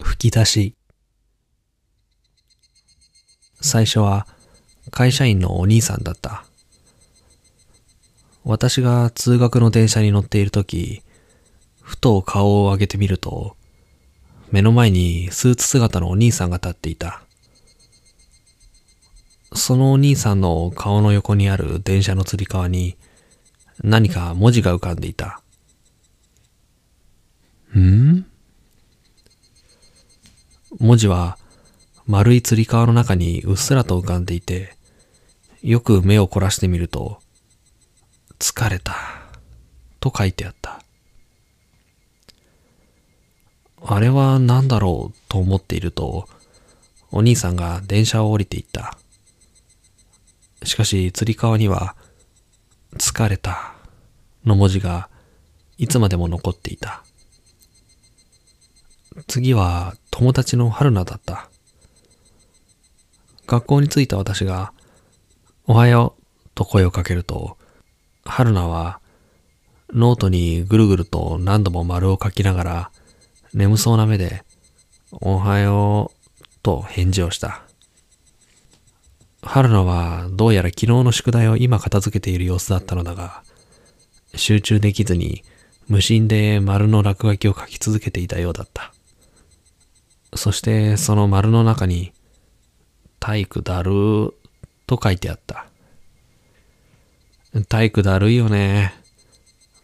吹き出し。最初は会社員のお兄さんだった。私が通学の電車に乗っているとき、ふと顔を上げてみると、目の前にスーツ姿のお兄さんが立っていた。そのお兄さんの顔の横にある電車のつり革に何か文字が浮かんでいた。ん？文字は丸いつり革の中にうっすらと浮かんでいて、よく目を凝らしてみると、疲れた、と書いてあった。あれは何だろうと思っていると、お兄さんが電車を降りていった。しかし、つり革には、疲れた、の文字がいつまでも残っていた。次は友達の春菜だった。学校に着いた私が、おはようと声をかけると、春菜はノートにぐるぐると何度も丸を書きながら、眠そうな目で、おはようと返事をした。春菜はどうやら昨日の宿題を今片付けている様子だったのだが、集中できずに無心で丸の落書きを書き続けていたようだった。そしてその丸の中に、体育だるーと書いてあった。体育だるいよね。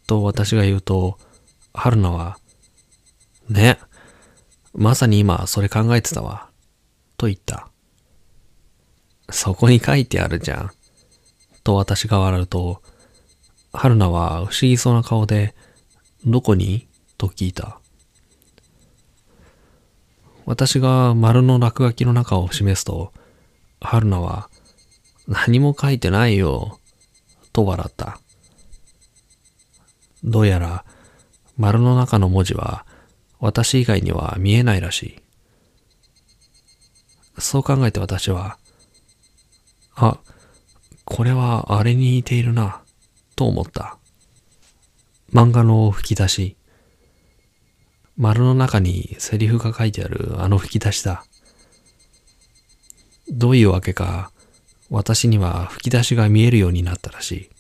と私が言うと、春菜は、ね、まさに今それ考えてたわ。と言った。そこに書いてあるじゃん。と私が笑うと、春菜は不思議そうな顔で、どこに？と聞いた。私が丸の落書きの中を示すと、春菜は、何も書いてないよ、と笑った。どうやら、丸の中の文字は、私以外には見えないらしい。そう考えて私は、あ、これはあれに似ているな、と思った。漫画の吹き出し。丸の中にセリフが書いてあるあの吹き出しだ。どういうわけか、私には吹き出しが見えるようになったらしい。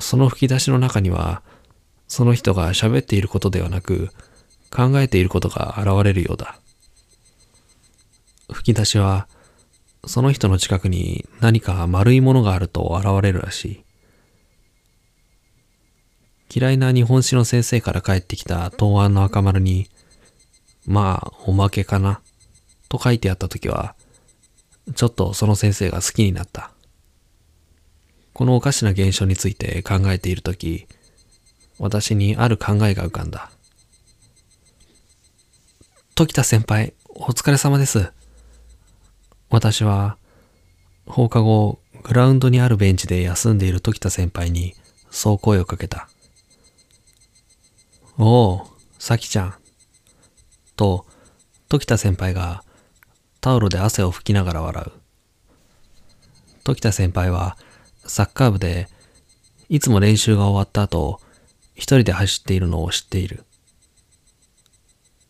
その吹き出しの中には、その人が喋っていることではなく、考えていることが現れるようだ。吹き出しは、その人の近くに何か丸いものがあると現れるらしい。嫌いな日本史の先生から帰ってきた答案の赤丸に、まあ、おまけかな、と書いてあったときは、ちょっとその先生が好きになった。このおかしな現象について考えているとき、私にある考えが浮かんだ。時田先輩、お疲れ様です。私は、放課後、グラウンドにあるベンチで休んでいる時田先輩に、そう声をかけた。おお、さきちゃん。と、時田先輩がタオルで汗を拭きながら笑う。時田先輩はサッカー部でいつも練習が終わった後、一人で走っているのを知っている。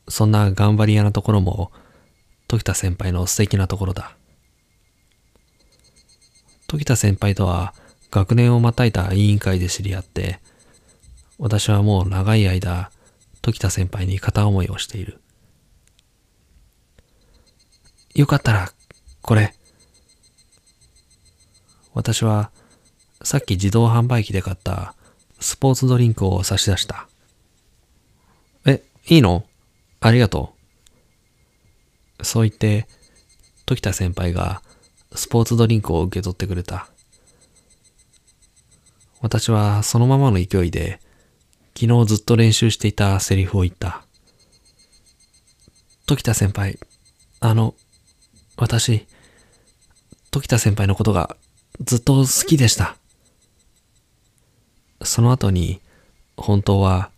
そんな頑張り屋なところも時田先輩の素敵なところだ。時田先輩とは学年をまたいだ委員会で知り合って、私はもう長い間、時田先輩に片思いをしている。よかったら、これ。私は、さっき自動販売機で買ったスポーツドリンクを差し出した。え、いいの？ありがとう。そう言って、時田先輩がスポーツドリンクを受け取ってくれた。私はそのままの勢いで、昨日ずっと練習していたセリフを言った。時田先輩、あの、私、時田先輩のことがずっと好きでした。その後に、本当は、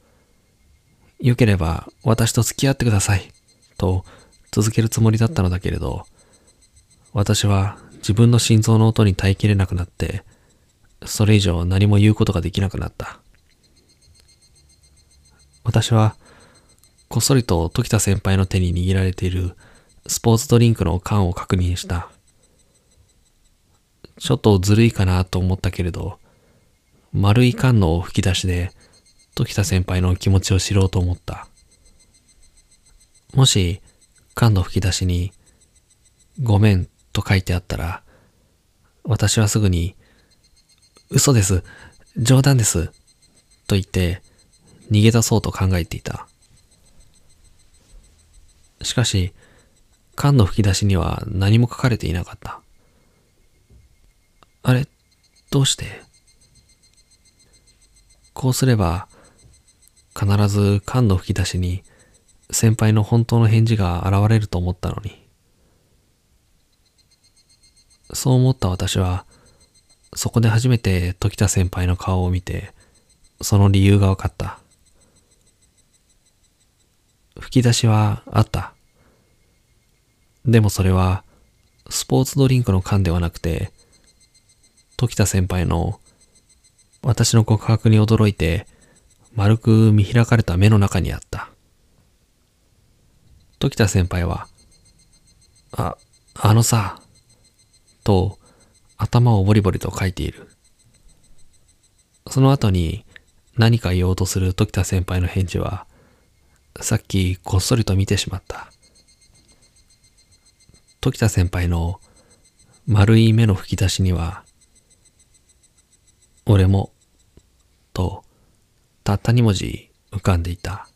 良ければ私と付き合ってください、と続けるつもりだったのだけれど、私は自分の心臓の音に耐えきれなくなって、それ以上何も言うことができなくなった。私は、こっそりと時田先輩の手に握られているスポーツドリンクの缶を確認した。ちょっとずるいかなと思ったけれど、丸い缶の吹き出しで時田先輩の気持ちを知ろうと思った。もし、缶の吹き出しに、ごめんと書いてあったら、私はすぐに、嘘です、冗談です、と言って逃げ出そうと考えていた。しかし、缶の吹き出しには何も書かれていなかった。あれ、どうして？こうすれば、必ず缶の吹き出しに先輩の本当の返事が現れると思ったのに。そう思った私は、そこで初めて時田先輩の顔を見て、その理由が分かった。吹き出しはあった。でもそれは、スポーツドリンクの缶ではなくて、時田先輩の私の告白に驚いて丸く見開かれた目の中にあった。時田先輩は、あ、あのさ、と頭をボリボリと書いている。その後に何か言おうとする時田先輩の返事は、さっきこっそりと見てしまった。時田先輩の丸い目の吹き出しには、俺も、と、たった二文字浮かんでいた。